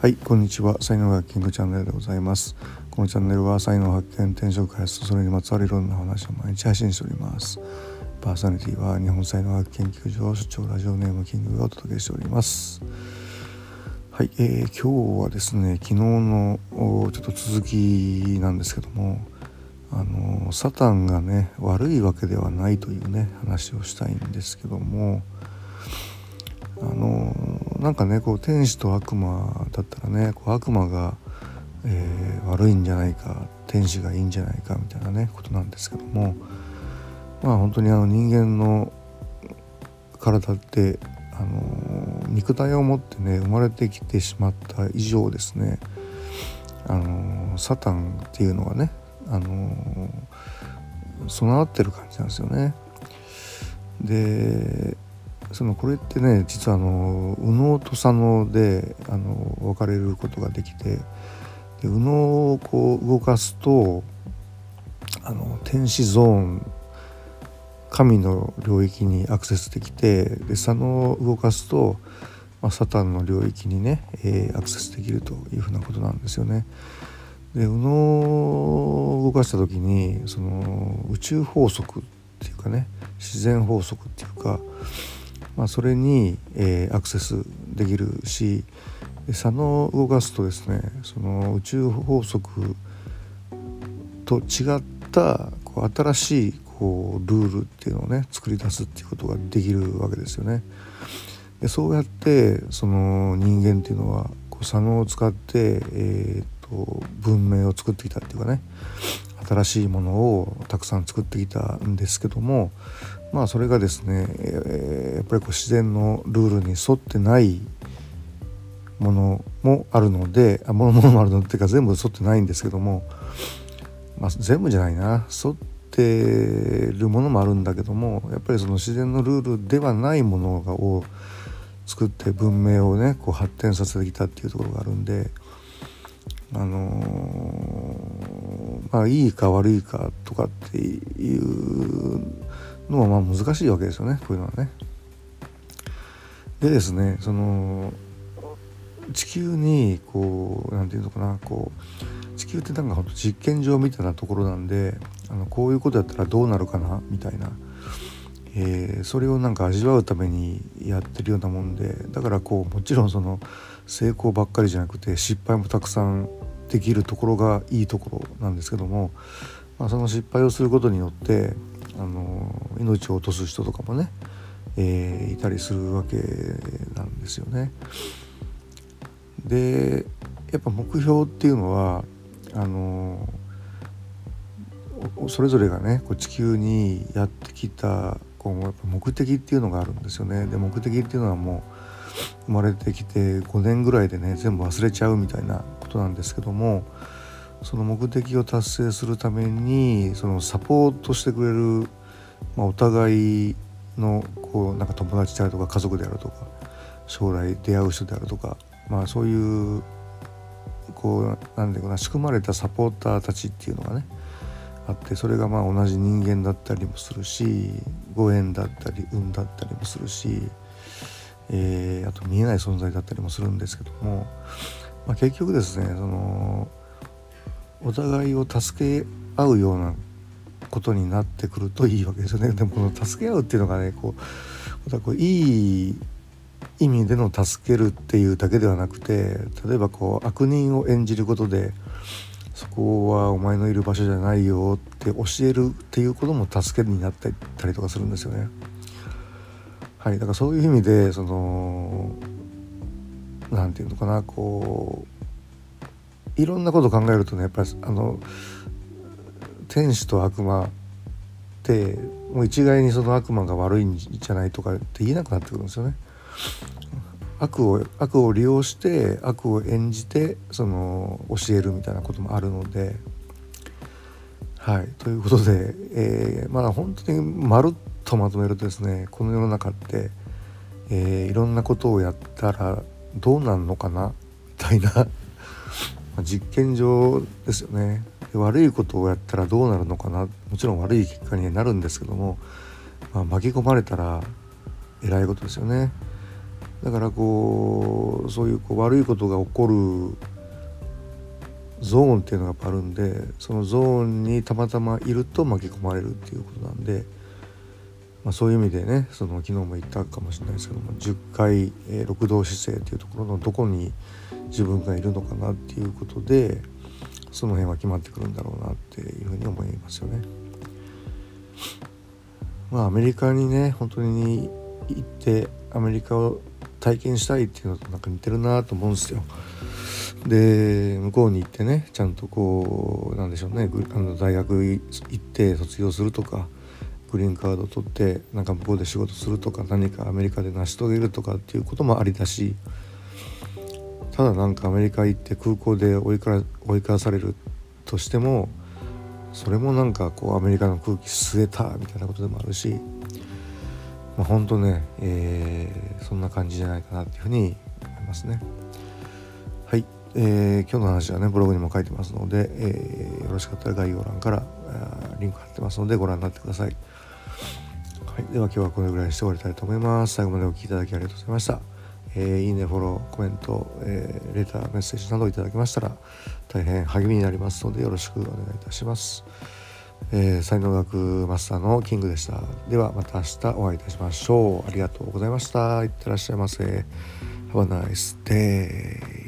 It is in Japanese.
はいこんにちは。才能学キングチャンネルでございます。このチャンネルは才能発見転職開発それにまつわるいろんな話を毎日配信しております。パーソナリティは日本才能学研究所所長ラジオネームキングがお届けしております。はい、えー、今日はですね昨日のちょっと続きなんですけどもあのサタンがね悪いわけではないというね話をしたいんですけどもあのなんかねこう天使と悪魔だったらねこう悪魔が、えー、悪いんじゃないか天使がいいんじゃないかみたいなねことなんですけどもまあ本当にあの人間の体ってあの肉体を持ってね生まれてきてしまった以上ですねあのサタンっていうのがねあの備わってる感じなんですよね。でそのこれってね実はあの右脳と左脳であの分かれることができてで右脳をこう動かすとあの天使ゾーン神の領域にアクセスできてで左脳を動かすと、まあ、サタンの領域にね、えー、アクセスできるというふうなことなんですよね。で右脳を動かした時にその宇宙法則っていうかね自然法則っていうかまあ、それに、えー、アクセスできるし左脳を動かすとですねその宇宙法則と違ったこう新しいこうルールっていうのをね作り出すっていうことができるわけですよね。でそうやってその人間っていうのはこう左脳を使って、えーと文明を作ってきたっていうかね新しいものをたくさん作ってきたんですけどもまあそれがですね、え、やっぱりこう自然のルールに沿ってないものもあるのであものもあるのっていうか全部沿ってないんですけども、まあ、全部じゃないな。沿ってるものもあるんだけどもやっぱりその自然のルールではないものを作って文明をねこう発展させてきたっていうところがあるんであのー、まあいいか悪いかとかっていうのはまあ難しいわけですよねこういうのはね。でですねその地球にこう何て言うのかなこう地球ってなんかほんと実験場みたいなところなんであのこういうことやったらどうなるかなみたいな、えー、それをなんか味わうためにやってるようなもんでだからこうもちろんその成功ばっかりじゃなくて失敗もたくさんできるところがいいところなんですけども、まあ、その失敗をすることによってあの命を落とす人とかもね、えー、いたりするわけなんですよね。でやっぱ目標っていうのはあのそれぞれがねこう地球にやってきたこうやっぱ目的っていうのがあるんですよね。で目的っていうのはもう生まれてきて5年ぐらいでね全部忘れちゃうみたいなことなんですけどもその目的を達成するためにそのサポートしてくれる、まあ、お互いのこうなんか友達であるとか家族であるとか将来出会う人であるとか、まあ、そういうこうなんでかな仕組まれたサポーターたちっていうのがねあってそれがまあ同じ人間だったりもするしご縁だったり運だったりもするし、えー、あと見えない存在だったりもするんですけども、まあ、結局ですねそのお互いを助け合うようなことになってくるといいわけですよね。でもこの助け合うっていうのがねこうまたこういい意味での助けるっていうだけではなくて例えばこう悪人を演じることでそこはお前のいる場所じゃないよって教えるっていうことも助けになったりとかするんですよね。はい、だからそういう意味でその何て言うのかなこういろんなこと考えるとねやっぱりあの天使と悪魔ってもう一概にその悪魔が悪いんじゃないとかって言えなくなってくるんですよね。悪を悪を利用して悪を演じてその教えるみたいなこともあるので。はいということで、えー、まあ本当にまるっとまとめるとですねこの世の中って、えー、いろんなことをやったらどうなんのかなみたいな実験場ですよね。悪いことをやったらどうなるのかな。もちろん悪い結果になるんですけども、まあ、巻き込まれたらえらいことですよね。だからこうそういうこう悪いことが起こるゾーンっていうのがあるんでそのゾーンにたまたまいると巻き込まれるっていうことなんで、まあ、そういう意味でねその昨日も言ったかもしれないですけども10回、えー、六道姿勢っていうところのどこに自分がいるのかなっていうことでその辺は決まってくるんだろうなっていうふうに思いますよね。まあアメリカにね本当に行ってアメリカを体験したいっていうのとなんか似てるなと思うんですよ。で向こうに行ってねちゃんとこうなんでしょうねあの大学行って卒業するとかグリーンカード取ってなんか向こうで仕事するとか何かアメリカで成し遂げるとかっていうこともありだしただなんかアメリカ行って空港で追いか追い返されるとしてもそれもなんかこうアメリカの空気吸えたみたいなことでもあるし、まあ、本当ね、えー、そんな感じじゃないかなっていうふうに思いますね。はい、えー、今日の話はねブログにも書いてますので、えー、よろしかったら概要欄からリンク貼ってますのでご覧になってくださ。い、では今日はこれぐらいにして終わりたいと思います。最後までお聴きいただきありがとうございました。えー、いいね、フォロー、コメント、えー、レター、メッセージなどいただきましたら大変励みになりますのでよろしくお願いいたします。えー、才能学マスターのキングでした。ではまた明日お会いいたしましょう。ありがとうございました。いってらっしゃいませ。Have a nice day.